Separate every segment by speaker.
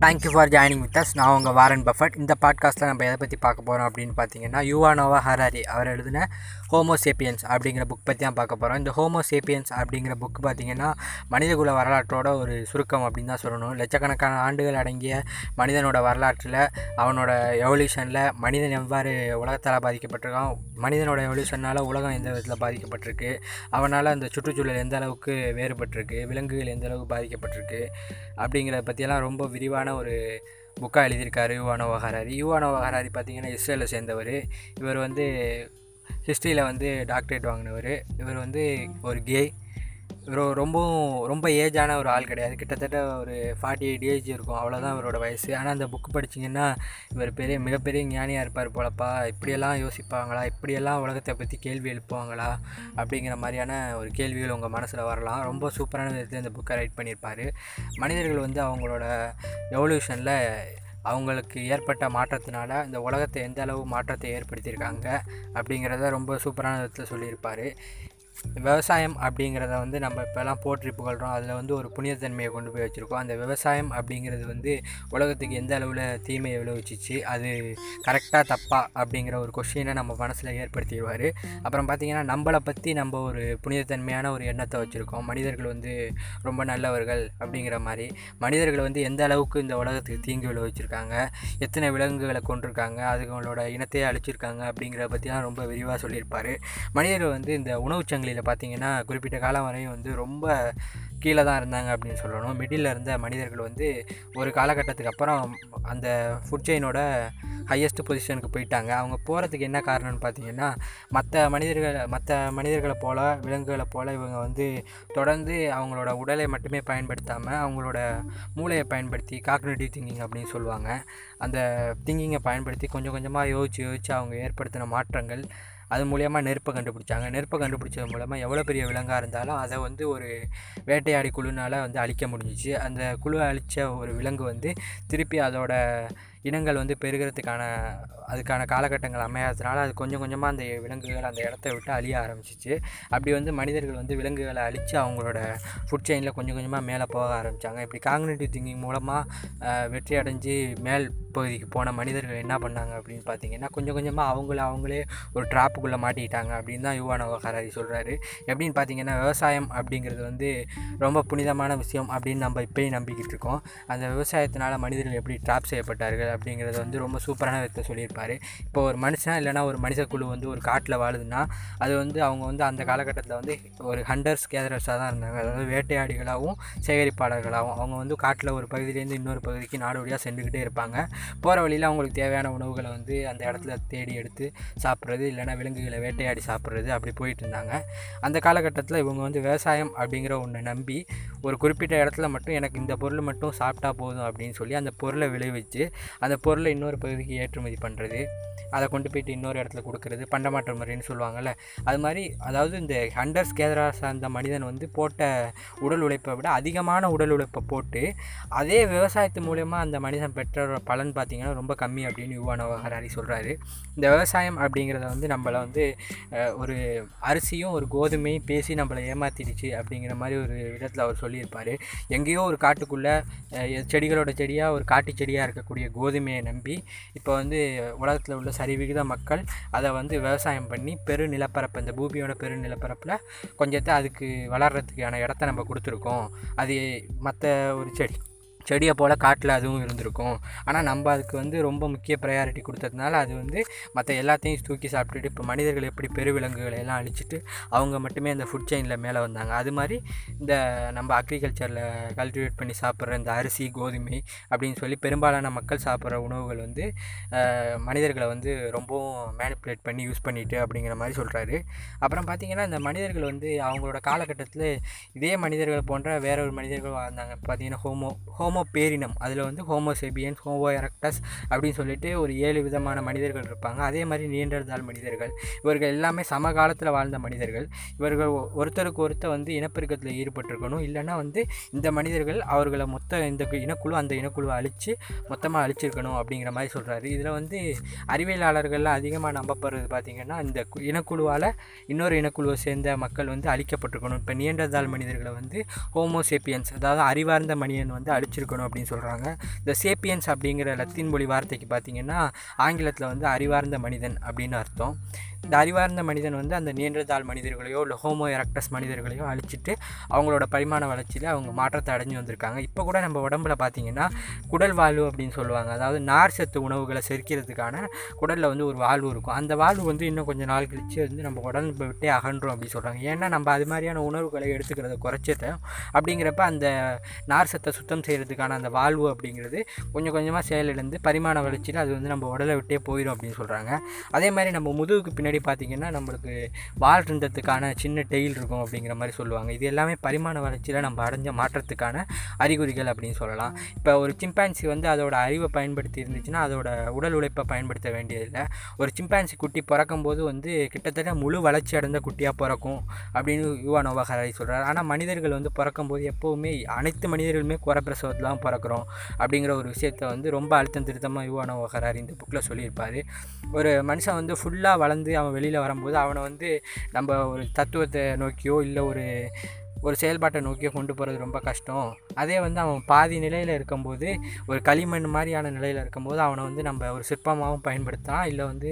Speaker 1: Thank you for joining with us நான் உங்கள் Warren Buffett இந்த பாட்காஸ்ட்டில் நம்ம எதை பற்றி பார்க்க போகிறோம் அப்படின்னு பார்த்தீங்கன்னா யுவானோவா ஹராரி அவர் எழுதின ஹோமோசேப்பியன்ஸ் அப்படிங்கிற புக் பற்றி தான் பார்க்க போகிறோம் இந்த ஹோமோசேப்பியன்ஸ் அப்படிங்கிற புக் பார்த்திங்கன்னா மனிதகுல வரலாற்றோட ஒரு சுருக்கம் அப்படின்னு தான் சொல்லணும். லட்சக்கணக்கான ஆண்டுகள் அடங்கிய மனிதனோட வரலாற்றில் அவனோட எவல்யூஷனில் மனிதன் எவ்வாறு உலகத்தால் பாதிக்கப்பட்டிருக்கான் மனிதனோட எவல்யூஷனால் உலகம் எந்த விதத்தில் பாதிக்கப்பட்டிருக்கு அவனால் அந்த சுற்றுச்சூழல் எந்த அளவுக்கு வேறுபட்டிருக்கு விலங்குகள் எந்த அளவுக்கு பாதிக்கப்பட்டிருக்கு அப்படிங்கிறத பற்றியெல்லாம் ரொம்ப விரிவான ஒரு புக்காக எழுதியிருக்காரு யுவானோ ஹராரி யுவானோ ஹராரி பார்த்திங்கன்னா இஸ்ரேலை சேர்ந்தவர். இவர் வந்து ஹிஸ்ட்ரியில் வந்து டாக்டரேட் வாங்கினவர். இவர் வந்து ஒரு கே இவர் ரொம்பவும் ரொம்ப ஏஜான ஒரு ஆள் கிடையாது. கிட்டத்தட்ட ஒரு ஃபார்ட்டி எயிட் ஏஜ் இருக்கும். அவ்வளோதான் இவரோட வயசு. ஆனால் அந்த புக் படிச்சிங்கன்னா இவர் பெரிய மிகப்பெரிய ஞானியாக இருப்பார் போலப்பா. இப்படியெல்லாம் யோசிப்பாங்களா? இப்படியெல்லாம் உலகத்தை பற்றி கேள்வி எழுப்புவாங்களா? அப்படிங்கிற மாதிரியான ஒரு கேள்விகள் உங்கள் மனசில் வரலாம். ரொம்ப சூப்பரான விதத்தில் இந்த புக்கை ரைட் பண்ணியிருப்பார். மனிதர்கள் வந்து அவங்களோட எவல்யூஷனில் அவங்களுக்கு ஏற்பட்ட மாற்றத்தினால இந்த உலகத்தை எந்த அளவு மாற்றத்தை ஏற்படுத்தியிருக்காங்க அப்படிங்கிறத ரொம்ப சூப்பரான விதத்தில் சொல்லியிருப்பார். விவசாயம் அப்படிங்கிறத வந்து நம்ம இப்போலாம் போற்றி புகழ்கிறோம் அதில் வந்து ஒரு புனிதத்தன்மையை கொண்டு போய் வச்சுருக்கோம். அந்த விவசாயம் அப்படிங்கிறது வந்து உலகத்துக்கு எந்த அளவில் தீமையை விளைவிச்சிச்சு அது கரெக்டாக தப்பா அப்படிங்கிற ஒரு கொஷினை நம்ம மனசில் ஏற்படுத்திடுவார். அப்புறம் பார்த்திங்கன்னா நம்மளை பற்றி நம்ம ஒரு புனிதத்தன்மையான ஒரு எண்ணத்தை வச்சுருக்கோம். மனிதர்கள் வந்து ரொம்ப நல்லவர்கள் அப்படிங்கிற மாதிரி. மனிதர்கள் வந்து எந்த அளவுக்கு இந்த உலகத்துக்கு தீங்கு விளைவிச்சிருக்காங்க எத்தனை விலங்குகளை கொண்டிருக்காங்க அதுங்களோட இனத்தையே அழிச்சிருக்காங்க அப்படிங்கிறத பற்றிலாம் ரொம்ப விரிவாக சொல்லியிருப்பார். மனிதர்கள் வந்து இந்த உணவுச்சங்க சங்கிலியில் பார்த்தீங்கன்னா குறிப்பிட்ட காலம் வரையும் வந்து ரொம்ப கீழே தான் இருந்தாங்க அப்படின்னு சொல்லணும். மிடில் இருந்த மனிதர்கள் வந்து ஒரு காலகட்டத்துக்கு அப்புறம் அந்த ஃபுட் செயினோட ஹையஸ்ட் பொசிஷனுக்கு போயிட்டாங்க. அவங்க போகிறதுக்கு என்ன காரணம்னு பார்த்தீங்கன்னா மற்ற மனிதர்கள் மற்ற மனிதர்களை போல் விலங்குகளை போல் இவங்க வந்து தொடர்ந்து அவங்களோட உடலை மட்டுமே பயன்படுத்தாமல் அவங்களோட மூளையை பயன்படுத்தி காக்னேட்டிவ் திங்கிங் அப்படின்னு சொல்லுவாங்க. அந்த திங்கிங்கை பயன்படுத்தி கொஞ்சம் கொஞ்சமாக யோசித்து யோசித்து அவங்க ஏற்படுத்தின மாற்றங்கள் அது மூலயமா நெருப்பை கண்டுபிடிச்சாங்க. நெருப்பை கண்டுபிடிச்சது மூலமாக எவ்வளோ பெரிய விலங்காக இருந்தாலும் அதை வந்து ஒரு வேட்டையாடி குழுனால் வந்து அழிக்க முடிஞ்சிச்சு. அந்த குழு அழித்த ஒரு விலங்கு வந்து திருப்பி அதோட இனங்கள் வந்து பெருகிறதுக்கான அதுக்கான காலகட்டங்கள் அமையாததுனால அது கொஞ்சம் கொஞ்சமாக அந்த விலங்குகள் அந்த இடத்த விட்டு அழிய ஆரம்பிச்சிச்சு. அப்படி வந்து மனிதர்கள் வந்து விலங்குகளை அழித்து அவங்களோட ஃபுட் செயினில் கொஞ்சம் கொஞ்சமாக மேலே போக ஆரம்பித்தாங்க இப்படி காக்னேட்டிவ் திங்கிங் மூலமாக வெற்றி அடைஞ்சு மேல் பகுதிக்கு போன மனிதர்கள் என்ன பண்ணாங்க அப்படின்னு பார்த்தீங்கன்னா கொஞ்சம் கொஞ்சமாக அவங்கள அவங்களே ஒரு ட்ராப்புக்குள்ளே மாட்டிக்கிட்டாங்க அப்படின்னு தான் யுவான ஹராரி சொல்கிறாரு எப்படின்னு பார்த்தீங்கன்னா விவசாயம் அப்படிங்கிறது வந்து ரொம்ப புனிதமான விஷயம் அப்படின்னு நம்ம இப்போயும் நம்பிக்கிட்டு இருக்கோம். அந்த விவசாயத்தினால் மனிதர்கள் எப்படி ட்ராப் செய்யப்பட்டார்கள் அப்படிங்கிறத வந்து ரொம்ப சூப்பரான விதத்தை சொல்லியிருப்பார். இப்போ ஒரு மனுஷன் இல்லைனா ஒரு மனித குழு வந்து ஒரு காட்டில் வாழுதுன்னா அது வந்து அவங்க வந்து அந்த காலகட்டத்தில் வந்து ஒரு ஹண்டர்ஸ் கேதரர்ஸாக தான் இருந்தாங்க. அதாவது வேட்டையாடிகளாகவும் சேகரிப்பாளர்களாகவும் அவங்க வந்து காட்டில் ஒரு பகுதியிலேருந்து இன்னொரு பகுதிக்கு நாடு வழியாக சென்றுக்கிட்டே இருப்பாங்க. போகிற வழியில் அவங்களுக்கு தேவையான உணவுகளை வந்து அந்த இடத்துல தேடி எடுத்து சாப்பிட்றது இல்லைனா விலங்குகளை வேட்டையாடி சாப்பிட்றது அப்படி போயிட்டு இருந்தாங்க. அந்த காலகட்டத்தில் இவங்க வந்து விவசாயம் அப்படிங்கிற ஒன்றை நம்பி ஒரு குறிப்பிட்ட இடத்துல மட்டும் எனக்கு இந்த பொருள் மட்டும் சாப்பிட்டா போதும் அப்படின்னு சொல்லி அந்த பொருளை விளைவிச்சு அந்த பொருளை இன்னொரு பகுதிக்கு ஏற்றுமதி பண்ணுறது அதை கொண்டு போயிட்டு இன்னொரு இடத்துல கொடுக்குறது பண்டமாற்ற முறைன்னு சொல்லுவாங்கள்ல அது மாதிரி அதாவது இந்த ஹண்டர்ஸ் கேதராஸ் அந்த மனிதன் வந்து போட்ட உடல் உழைப்பை விட அதிகமான உடல் உழைப்பை போட்டு அதே விவசாயத்து மூலயமா அந்த மனிதன் பெற்ற பலன் பார்த்திங்கன்னா ரொம்ப கம்மி அப்படின்னு யுவானவகராரி சொல்கிறாரு இந்த விவசாயம் அப்படிங்கிறத வந்து நம்மளை வந்து ஒரு அரிசியும் ஒரு கோதுமையும் பேசி நம்மளை ஏமாத்திடுச்சு அப்படிங்கிற மாதிரி ஒரு விதத்தில் அவர் சொல்லியிருப்பார். எங்கேயோ ஒரு காட்டுக்குள்ளே செடிகளோட செடியாக ஒரு காட்டு செடியாக இருக்கக்கூடிய கோதுமையை நம்பி இப்போ வந்து உலகத்தில் உள்ள சரிவிகித மக்கள் அதை வந்து விவசாயம் பண்ணி பெரு நிலப்பரப்பு இந்த பூமியோட பெரு நிலப்பரப்பில் கொஞ்சத்தை அதுக்கு வளர்கிறதுக்கான இடத்த நம்ம கொடுத்துருக்கோம். அது மற்ற ஒரு செடி. செடியை போல் காட்டில் அதுவும் இருந்திருக்கும். ஆனால் நம்ம அதுக்கு வந்து ரொம்ப முக்கிய ப்ரையாரிட்டி கொடுத்ததுனால அது வந்து மற்ற எல்லாத்தையும் தூக்கி சாப்பிட்டுட்டு இப்போ மனிதர்கள் எப்படி பெருவிலங்குகளை எல்லாம் அழிச்சிட்டு அவங்க மட்டுமே அந்த ஃபுட் செயினில் மேலே வந்தாங்க. அது மாதிரி இந்த நம்ம அக்ரிகல்ச்சரில் கல்டிவேட் பண்ணி சாப்பிட்ற இந்த அரிசி கோதுமை அப்படின்னு சொல்லி பெரும்பாலான மக்கள் சாப்பிட்ற உணவுகள் வந்து மனிதர்களை வந்து ரொம்பவும் மேனிப்புலேட் பண்ணி யூஸ் பண்ணிட்டு அப்படிங்கிற மாதிரி சொல்கிறாரு அப்புறம் பார்த்திங்கன்னா இந்த மனிதர்கள் வந்து அவங்களோட காலகட்டத்தில் இதே மனிதர்கள் போன்ற வேற ஒரு மனிதர்கள் வாழ்ந்தாங்க. பார்த்திங்கன்னா ஹோமோ ஹோமோ ஹோமோ பேரினம் அதில் வந்து ஹோமோசெபியன்ஸ் ஹோமோ எரக்டஸ் அப்படின்னு சொல்லிட்டு ஒரு ஏழு விதமான மனிதர்கள் இருப்பாங்க. அதே மாதிரி நீண்டர்தால் மனிதர்கள். இவர்கள் எல்லாமே சமகாலத்தில் வாழ்ந்த மனிதர்கள். இவர்கள் ஒருத்தருக்கு ஒருத்தர் வந்து இனப்பெருக்கத்தில் ஈடுபட்டிருக்கணும். இல்லைன்னா வந்து இந்த மனிதர்கள் அவர்களை மொத்த இந்த இனக்குழு அந்த இனக்குழுவை அழித்து மொத்தமாக அழிச்சிருக்கணும் அப்படிங்கிற மாதிரி சொல்கிறாரு இதில் வந்து அறிவியலாளர்கள்லாம் அதிகமாக நம்பப்படுறது பார்த்திங்கன்னா இந்த இனக்குழுவால் இன்னொரு இனக்குழுவை சேர்ந்த மக்கள் வந்து அழிக்கப்பட்டிருக்கணும். இப்போ நீண்டதால் மனிதர்களை வந்து ஹோமோசேப்பியன்ஸ் அதாவது அறிவார்ந்த மனிதன் வந்து அழிச்சிருக்கணும் இருக்கணும் அப்படின்னு சொல்கிறாங்க இந்த சேப்பியன்ஸ் அப்படிங்கிற லத்தீன் மொழி வார்த்தைக்கு பார்த்திங்கன்னா ஆங்கிலத்தில் வந்து அறிவார்ந்த மனிதன் அப்படின்னு அர்த்தம். இந்த அறிவார்ந்த மனிதன் வந்து அந்த நீண்டதாள் மனிதர்களையோ இல்லை ஹோமோ எரக்டஸ் மனிதர்களையோ அழிச்சிட்டு அவங்களோட பரிமாண வளர்ச்சியில் அவங்க மாற்றத்தை அடைஞ்சு வந்திருக்காங்க. இப்போ கூட நம்ம உடம்புல பார்த்திங்கன்னா குடல் வாழ்வு அப்படின்னு சொல்லுவாங்க. அதாவது நார் சத்து உணவுகளை செரிக்கிறதுக்கான குடலில் வந்து ஒரு வாழ்வு இருக்கும். அந்த வாழ்வு வந்து இன்னும் கொஞ்சம் நாள் கழித்து வந்து நம்ம உடம்பு விட்டே அகன்றோம் அப்படின்னு சொல்கிறாங்க ஏன்னா நம்ம அது மாதிரியான உணவுகளை எடுத்துக்கிறத குறைச்சிட்டோம் அப்படிங்கிறப்ப அந்த நார் சத்தை சுத்தம் செய்கிறதுக்கான அந்த வாழ்வு அப்படிங்கிறது கொஞ்சம் கொஞ்சமாக செயலிழந்து பரிமாண வளர்ச்சியில் அது வந்து நம்ம உடலை விட்டே போயிடும் அப்படின்னு சொல்கிறாங்க அதே மாதிரி நம்ம முதுகுக்கு பின்னாடி பார்த்திங்கன்னா நம்மளுக்கு வாழ்றதுக்கான இருந்ததுக்கான சின்ன டெயில் இருக்கும் அப்படிங்கிற மாதிரி சொல்லுவாங்க. இது எல்லாமே பரிமாண வளர்ச்சியில் நம்ம அடைஞ்ச மாற்றத்துக்கான அறிகுறிகள் அப்படின்னு சொல்லலாம். இப்போ ஒரு சிம்பான்சி வந்து அதோட அறிவை பயன்படுத்தி இருந்துச்சுன்னா அதோட உடல் உழைப்பை பயன்படுத்த வேண்டியதில்லை. ஒரு சிம்பான்சி குட்டி பிறக்கும் போது வந்து கிட்டத்தட்ட முழு வளர்ச்சி அடைந்த குட்டியாக பிறக்கும் அப்படின்னு யுவா நோவாகராரி சொல்கிறார் ஆனால் மனிதர்கள் வந்து பிறக்கும்போது எப்போவுமே அனைத்து மனிதர்களுமே குறப்பிரசவத்தில் தான் பிறக்கிறோம் அப்படிங்கிற ஒரு விஷயத்தை வந்து ரொம்ப அழுத்தம் திருத்தமாக யுவா இந்த புக்கில் சொல்லியிருப்பார். ஒரு மனுஷன் வந்து ஃபுல்லாக வளர்ந்து அவன் வெளியில் வரும்போது அவனை வந்து நம்ம ஒரு தத்துவத்தை நோக்கியோ இல்லை ஒரு ஒரு செயல்பாட்டை நோக்கி கொண்டு போகிறது ரொம்ப கஷ்டம். அதே வந்து அவன் பாதி நிலையில் இருக்கும்போது ஒரு களிமண் மாதிரியான நிலையில் இருக்கும்போது அவனை வந்து நம்ம ஒரு சிற்பமாகவும் பயன்படுத்தலாம் இல்லை வந்து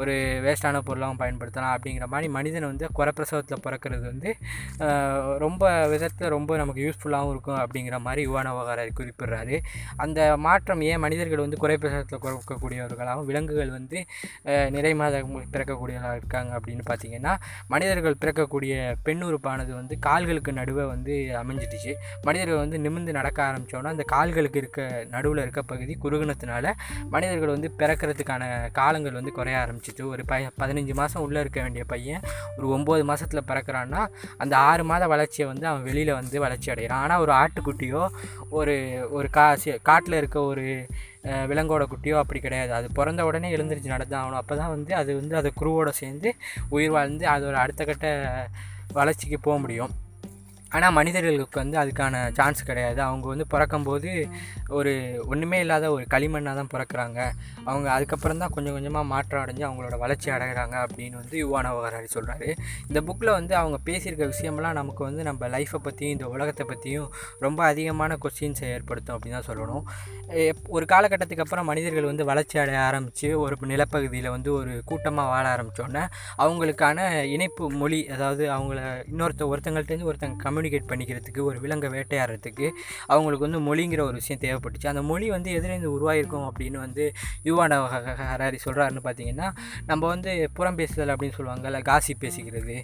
Speaker 1: ஒரு வேஸ்டான பொருளாகவும் பயன்படுத்தலாம் அப்படிங்கிற மாதிரி மனிதனை வந்து குறப்பிரசவத்தில் பிறக்கிறது வந்து ரொம்ப விதத்தில் ரொம்ப நமக்கு யூஸ்ஃபுல்லாகவும் இருக்கும் அப்படிங்கிற மாதிரி யுவானவகாரர் குறிப்பிடுறாரு. அந்த மாற்றம் ஏன் மனிதர்கள் வந்து குறைப்பிரசவத்தில் பிறக்கக்கூடியவர்களாகவும் விலங்குகள் வந்து நிறை மாதம் பிறக்கக்கூடியவர்களாக இருக்காங்க அப்படின்னு பார்த்தீங்கன்னா மனிதர்கள் பிறக்கக்கூடிய பெண் உறுப்பானது வந்து கால்களுக்கு நடுவே வந்து அமைஞ்சிடுச்சு. மனிதர்கள் வந்து நிமிர்ந்து நடக்க ஆரம்பித்தோன்னா அந்த கால்களுக்கு இருக்க நடுவில் இருக்க பகுதி குறுகுனத்தினால மனிதர்கள் வந்து பிறக்கிறதுக்கான காலங்கள் வந்து குறைய ஆரம்பிச்சிச்சு. ஒரு ப பதினஞ்சு மாதம் உள்ளே இருக்க வேண்டிய பையன் ஒரு ஒம்பது மாதத்தில் பிறக்கிறான்னா அந்த ஆறு மாத வளர்ச்சியை வந்து அவன் வெளியில் வந்து வளர்ச்சி அடைகிறான். ஆனால் ஒரு ஆட்டுக்குட்டியோ ஒரு ஒரு கா காட்டில் இருக்க ஒரு விலங்கோட குட்டியோ அப்படி கிடையாது. அது பிறந்த உடனே எழுந்திரிச்சு நடந்தான் ஆகணும். அப்போ தான் வந்து அது வந்து அதை குருவோடு சேர்ந்து உயிர் வாழ்ந்து அதோட அடுத்த கட்ட வளர்ச்சிக்கு போக முடியும். ஆனால் மனிதர்களுக்கு வந்து அதுக்கான சான்ஸ் கிடையாது. அவங்க வந்து பிறக்கும்போது ஒரு ஒன்றுமே இல்லாத ஒரு களிமண்ணாக தான் பிறக்கிறாங்க. அவங்க அதுக்கப்புறம் தான் கொஞ்சம் கொஞ்சமாக மாற்றம் அடைஞ்சு அவங்களோட வளர்ச்சி அடைகிறாங்க அப்படின்னு வந்து யுவானவகராரி சொல்கிறாரு இந்த புக்கில் வந்து அவங்க பேசியிருக்க விஷயம்லாம் நமக்கு வந்து நம்ம லைஃப்பை பற்றியும் இந்த உலகத்தை பற்றியும் ரொம்ப அதிகமான கொஸ்டின்ஸை ஏற்படுத்தும் அப்படின்னு தான் சொல்லணும். ஒரு காலகட்டத்துக்கு அப்புறம் மனிதர்கள் வந்து வளர்ச்சி அடைய ஆரம்பித்து ஒரு நிலப்பகுதியில் வந்து ஒரு கூட்டமாக வாழ ஆரம்பித்தோன்னே அவங்களுக்கான இணைப்பு மொழி அதாவது அவங்கள இன்னொருத்த ஒருத்தங்கள்ட்டேருந்து ஒருத்தங்க கம்யூனிகேட் பண்ணிக்கிறதுக்கு ஒரு விலங்கை வேட்டையாடுறதுக்கு அவங்களுக்கு வந்து மொழிங்கிற ஒரு விஷயம் தேவைப்பட்டுச்சு. அந்த மொழி வந்து எதிலேருந்து உருவாயிருக்கும் அப்படின்னு வந்து யுவான ஹராரி சொல்கிறாருன்னு பார்த்தீங்கன்னா நம்ம வந்து புறம் பேசுதல் அப்படின்னு சொல்லுவாங்கல்ல காசி பேசிக்கிறது.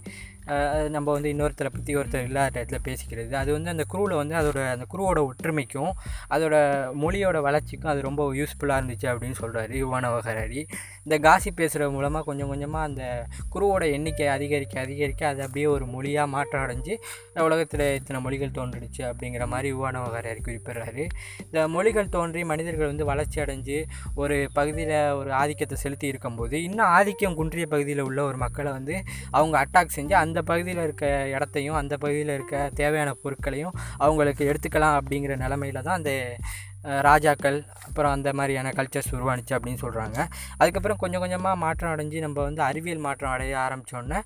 Speaker 1: நம்ம வந்து இன்னொருத்தரை பற்றி ஒருத்தர் இல்லாத டயத்தில் பேசிக்கிறது. அது வந்து அந்த குரூவில் வந்து அதோட அந்த குருவோட ஒற்றுமைக்கும் அதோட மொழியோட வளர்ச்சிக்கும் அது ரொம்ப யூஸ்ஃபுல்லாக இருந்துச்சு அப்படின்னு சொல்கிறாரு யுவான இந்த காசி பேசுகிறது மூலமாக கொஞ்சம் கொஞ்சமாக அந்த குருவோட எண்ணிக்கை அதிகரிக்க அதிகரிக்க அது அப்படியே ஒரு மொழியாக மாற்றம் அடைஞ்சு உலகத்தில் இத்தனை மொழிகள் தோன்றிடுச்சு அப்படிங்கிற மாதிரி யுவான குறிப்பிடுறாரு. இந்த மொழிகள் தோன்றி மனிதர்கள் வந்து வளர்ச்சி அடைஞ்சு ஒரு பகுதியில் ஒரு ஆதிக்கத்தை செலுத்தி இருக்கும்போது இன்னும் ஆதிக்கம் குன்றிய பகுதியில் உள்ள ஒரு மக்களை வந்து அவங்க அட்டாக் செஞ்சு அந்த பகுதியில் இருக்க இடத்தையும் அந்த பகுதியில் இருக்க தேவையான பொருட்களையும் அவங்களுக்கு எடுத்துக்கலாம் அப்படிங்கிற நிலமையில தான் அந்த ராஜாக்கள் அப்புறம் அந்த மாதிரியான கல்ச்சர்ஸ் உருவானுச்சு அப்படின்னு சொல்கிறாங்க அதுக்கப்புறம் கொஞ்சம் கொஞ்சமாக மாற்றம் அடைஞ்சு நம்ம வந்து அறிவியல் மாற்றம் அடைய ஆரம்பித்தோன்னே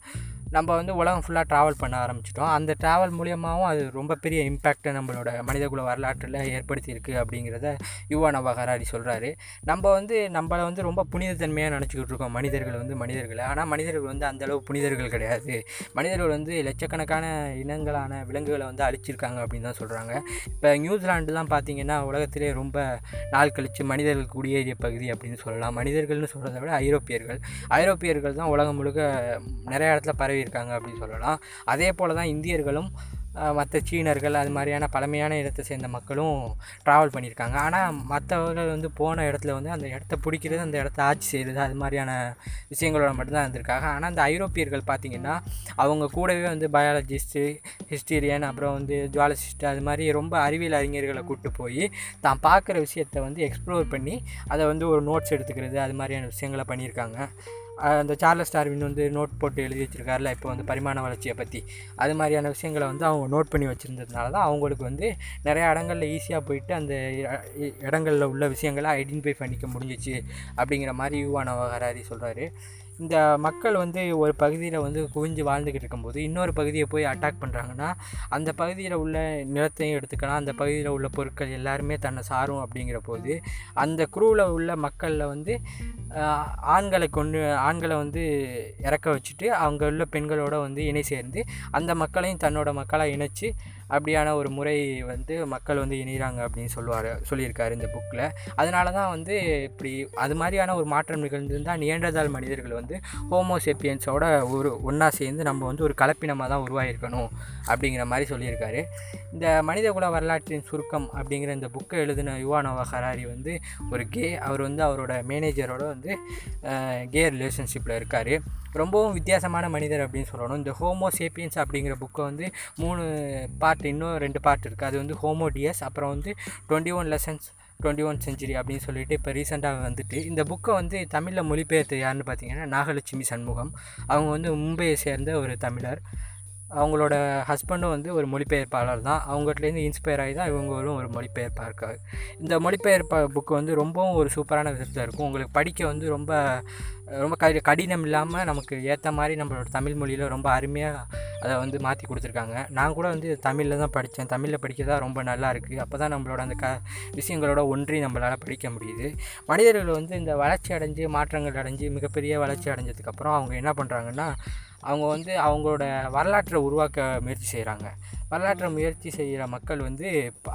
Speaker 1: நம்ம வந்து உலகம் ஃபுல்லாக ட்ராவல் பண்ண ஆரம்பிச்சிட்டோம். அந்த ட்ராவல் மூலியமாகவும் அது ரொம்ப பெரிய இம்பேக்டை நம்மளோட மனிதகுல வரலாற்றில் ஏற்படுத்தியிருக்கு அப்படிங்கிறத யுவா நவஹராரி சொல்கிறாரு நம்ம வந்து நம்மளை வந்து ரொம்ப புனிதத்தன்மையாக நினச்சிக்கிட்டு இருக்கோம் மனிதர்கள் வந்து மனிதர்களை. ஆனால் மனிதர்கள் வந்து அந்தளவு புனிதர்கள் கிடையாது. மனிதர்கள் வந்து லட்சக்கணக்கான இனங்களான விலங்குகளை வந்து அழிச்சிருக்காங்க அப்படின்னு தான் சொல்கிறாங்க இப்போ நியூசிலாண்டுலாம் பார்த்திங்கன்னா உலகத்திலே ரொம்ப நாள் கழித்து மனிதர்கள் குடியேறிய பகுதி அப்படின்னு சொல்லலாம். மனிதர்கள்னு சொல்கிறத விட ஐரோப்பியர்கள். ஐரோப்பியர்கள் தான் உலகம் முழுக்க நிறைய இடத்துல பரவி இருக்காங்க அப்படின்னு சொல்லலாம். அதே போல் தான் இந்தியர்களும் மற்ற சீனர்கள் அது மாதிரியான பழமையான இடத்தை சேர்ந்த மக்களும் ட்ராவல் பண்ணியிருக்காங்க. ஆனால் மற்றவர்கள் வந்து போன இடத்துல வந்து அந்த இடத்த பிடிக்கிறது அந்த இடத்த ஆட்சி செய்கிறது அது மாதிரியான விஷயங்களோட மட்டும்தான் இருந்திருக்காங்க. ஆனால் அந்த ஐரோப்பியர்கள் பார்த்திங்கன்னா அவங்க கூடவே வந்து பயாலஜிஸ்ட்டு ஹிஸ்டீரியன் அப்புறம் வந்து ஜுவாலஜிஸ்ட்டு அது மாதிரி ரொம்ப அறிவியல் அறிஞர்களை கூப்பிட்டு போய் தான் பார்க்குற விஷயத்தை வந்து எக்ஸ்ப்ளோர் பண்ணி அதை வந்து ஒரு நோட்ஸ் எடுத்துக்கிறது அது மாதிரியான விஷயங்களை பண்ணியிருக்காங்க. அந்த சார்லஸ் டார்வின் வந்து நோட் போட்டு எழுதி வச்சுருக்காருல இப்போ வந்து பரிமாண வளர்ச்சியை பற்றி அது மாதிரியான விஷயங்களை வந்து அவங்க நோட் பண்ணி வச்சுருந்ததுனால தான் அவங்களுக்கு வந்து நிறையா இடங்களில் ஈஸியாக போயிட்டு அந்த இடங்களில் உள்ள விஷயங்களை ஐடென்டிஃபை பண்ணிக்க முடிஞ்சிச்சு அப்படிங்கிற மாதிரி யூவா வகராரி சொல்கிறாரு இந்த மக்கள் வந்து ஒரு பகுதியில் வந்து குவிஞ்சு வாழ்ந்துக்கிட்டு இருக்கும்போது இன்னொரு பகுதியை போய் அட்டாக் பண்ணுறாங்கன்னா அந்த பகுதியில் உள்ள நிலத்தையும் எடுத்துக்கலாம் அந்த பகுதியில் உள்ள பொருட்கள் எல்லாருமே தன்னை சாரும் அப்படிங்கிற போது அந்த குரூவில் உள்ள மக்களில் வந்து ஆண்களை கொண்டு ஆண்களை வந்து இறக்க வச்சுட்டு அவங்க உள்ள பெண்களோட வந்து இணை சேர்ந்து அந்த மக்களையும் தன்னோட மக்களாக இணைச்சி அப்படியான ஒரு முறை வந்து மக்கள் வந்து இணைகிறாங்க அப்படின்னு சொல்லுவார் சொல்லியிருக்காரு இந்த புக்கில் அதனால தான் வந்து இப்படி அது மாதிரியான ஒரு மாற்றம் நிகழ்ந்திருந்தால் நியண்டதால் மனிதர்கள் வந்து ஹோமோசெப்பியன்ஸோட ஒரு ஒன்றா சேர்ந்து நம்ம வந்து ஒரு கலப்பினமாக தான் உருவாகிருக்கணும் அப்படிங்கிற மாதிரி சொல்லியிருக்காரு. இந்த மனிதகுல வரலாற்றின் சுருக்கம் அப்படிங்கிற இந்த புக்கை எழுதின யுவானோவா ஹராரி வந்து ஒரு கே அவர் வந்து அவரோட மேனேஜரோட வந்து வந்து கே ரிலேஷன்ஷிப்பில் இருக்கார். ரொம்பவும் வித்தியாசமான மனிதர் அப்படின்னு சொல்லணும். இந்த ஹோமோ சேப்பியன்ஸ் அப்படிங்கிற புக்கை வந்து மூணு பார்ட் இன்னும் ரெண்டு பார்ட் இருக்குது அது வந்து ஹோமோ டிஎஸ் அப்புறம் வந்து twenty one lessons twenty one century அப்படின்னு சொல்லிட்டு இப்போ ரீசெண்டாக வந்துட்டு இந்த புக்கை வந்து தமிழில் மொழிபெயர்த்து யாருன்னு பார்த்தீங்கன்னா நாகலட்சுமி சண்முகம். அவங்க வந்து மும்பையை சேர்ந்த ஒரு தமிழர். அவங்களோட ஹஸ்பண்டும் வந்து ஒரு மொழிபெயர்ப்பாளர் தான். அவங்ககிட்டலேருந்து இன்ஸ்பயர் ஆகி தான் இவங்களும் ஒரு மொழிபெயர்ப்பாக இருக்காங்க. இந்த மொழிபெயர்ப்பா புக்கு வந்து ரொம்பவும் ஒரு சூப்பரான விதத்தில் இருக்கும். உங்களுக்கு படிக்க வந்து ரொம்ப ரொம்ப க கடினம் இல்லாமல் நமக்கு ஏற்ற மாதிரி நம்மளோட தமிழ் மொழியில் ரொம்ப அருமையாக அதை வந்து மாற்றி கொடுத்துருக்காங்க. நான் கூட வந்து தமிழில் தான் படித்தேன் தமிழில் படிக்க தான் ரொம்ப நல்லா இருக்குது அப்போ தான் நம்மளோட அந்த க விஷயங்களோட ஒன்றி நம்மளால் படிக்க முடியுது. மனிதர்கள் வந்து இந்த வளர்ச்சி அடைஞ்சு மாற்றங்கள் அடைஞ்சு மிகப்பெரிய வளர்ச்சி அடைஞ்சதுக்கப்புறம் அவங்க என்ன பண்ணுறாங்கன்னா அவங்க வந்து அவங்களோட வரலாற்றை உருவாக்க முயற்சி செய்கிறாங்க வரலாற்றை முயற்சி செய்கிற மக்கள் வந்து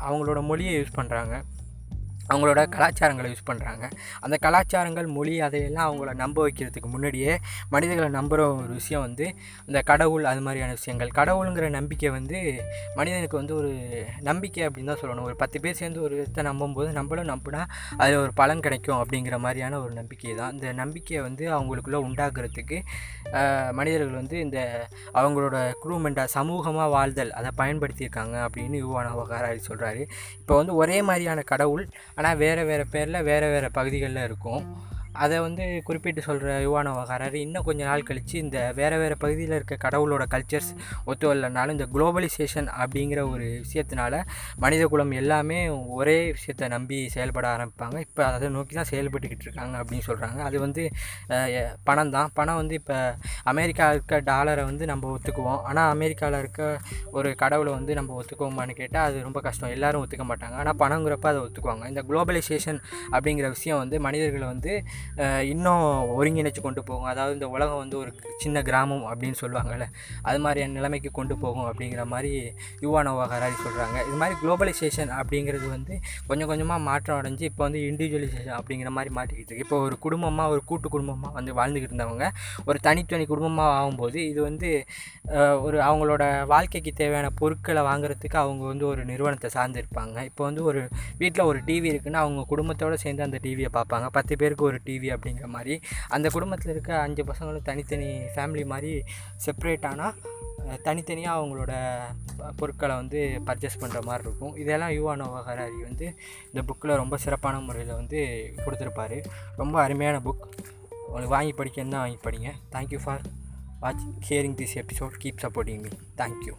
Speaker 1: அவங்களோட மொழியை யூஸ் பண்ணுறாங்க அவங்களோட கலாச்சாரங்களை யூஸ் பண்ணுறாங்க அந்த கலாச்சாரங்கள் மொழி அதையெல்லாம் அவங்கள நம்ப வைக்கிறதுக்கு முன்னாடியே மனிதர்களை நம்புகிற ஒரு விஷயம் வந்து இந்த கடவுள் அது மாதிரியான விஷயங்கள். கடவுளுங்கிற நம்பிக்கை வந்து மனிதனுக்கு வந்து ஒரு நம்பிக்கை அப்படின்னு தான் சொல்லணும். ஒரு பத்து பேர் சேர்ந்து ஒரு விதத்தை நம்பும்போது நம்மளும் நம்பினா அதில் ஒரு பலன் கிடைக்கும் அப்படிங்கிற மாதிரியான ஒரு நம்பிக்கை தான். இந்த நம்பிக்கையை வந்து அவங்களுக்குள்ளே உண்டாக்குறதுக்கு மனிதர்கள் வந்து இந்த அவங்களோட குரூமெண்டாக சமூகமாக வாழ்தல் அதை பயன்படுத்தியிருக்காங்க அப்படின்னு யுவான வகாராரி சொல்கிறாரு இப்போ வந்து ஒரே மாதிரியான கடவுள் ஆனால் வேறு வேறு பேரில் வேறு வேறு பகுதிகளில் இருக்கும். அதை வந்து குறிப்பிட்டு சொல்கிற யுவான வகாரர் இன்னும் கொஞ்சம் நாள் கழித்து இந்த வேறு வேறு பகுதியில் இருக்க கடவுளோட கல்ச்சர்ஸ் ஒத்து வரலனாலும் இந்த குளோபலைசேஷன் அப்படிங்கிற ஒரு விஷயத்தினால மனித குலம் எல்லாமே ஒரே விஷயத்தை நம்பி செயல்பட ஆரம்பிப்பாங்க. இப்போ அதை நோக்கி தான் செயல்பட்டுக்கிட்டு இருக்காங்க அப்படின்னு சொல்கிறாங்க அது வந்து பணம் தான். பணம் வந்து இப்போ அமெரிக்கா இருக்க டாலரை வந்து நம்ம ஒத்துக்குவோம். ஆனால் அமெரிக்காவில் இருக்க ஒரு கடவுளை வந்து நம்ம ஒத்துக்குவோமான்னு கேட்டால் அது ரொம்ப கஷ்டம். எல்லோரும் ஒத்துக்க மாட்டாங்க. ஆனால் பணங்கிறப்ப அதை ஒத்துக்குவாங்க. இந்த குளோபலைசேஷன் அப்படிங்கிற விஷயம் வந்து மனிதர்களை வந்து இன்னும் ஒருங்கிணைச்சு கொண்டு போகும். அதாவது இந்த உலகம் வந்து ஒரு சின்ன கிராமம் அப்படின்னு சொல்லுவாங்கள்ல அது மாதிரியான நிலைமைக்கு கொண்டு போகும் அப்படிங்கிற மாதிரி யுவானோவா ஹராரி சொல்கிறாங்க இது மாதிரி குளோபலைசேஷன் அப்படிங்கிறது வந்து கொஞ்சம் கொஞ்சமாக மாற்றம் அடைஞ்சு இப்போ வந்து இண்டிவிஜுவலைசேஷன் அப்படிங்கிற மாதிரி மாற்றிக்கிட்டு இருக்கு. இப்போ ஒரு குடும்பமாக ஒரு கூட்டு குடும்பமாக வந்து வாழ்ந்துக்கிட்டு இருந்தவங்க ஒரு தனித்தனி குடும்பமாக ஆகும்போது இது வந்து ஒரு அவங்களோட வாழ்க்கைக்கு தேவையான பொருட்களை வாங்குறதுக்கு அவங்க வந்து ஒரு நிறுவனத்தை சார்ந்திருப்பாங்க. இப்போ வந்து ஒரு வீட்டில் ஒரு டிவி இருக்குன்னா அவங்க குடும்பத்தோடு சேர்ந்து அந்த டிவியை பார்ப்பாங்க. பத்து பேருக்கு ஒரு டிவி அப்படிங்கிற மாதிரி. அந்த குடும்பத்தில் இருக்க அஞ்சு பசங்களும் தனித்தனி ஃபேமிலி மாதிரி செப்ரேட் ஆனால் தனித்தனியாக அவங்களோட பொருட்களை வந்து பர்ச்சேஸ் பண்ணுற மாதிரி இருக்கும். இதெல்லாம் யுவானோ ஹராரி வந்து இந்த புக்கில் ரொம்ப சிறப்பான முறையில் வந்து கொடுத்துருப்பாரு. ரொம்ப அருமையான புக் உங்களுக்கு வாங்கி படிக்கணும் தான் வாங்கி படிங்க. Thank you for watch hearing this episode keep supporting me thank you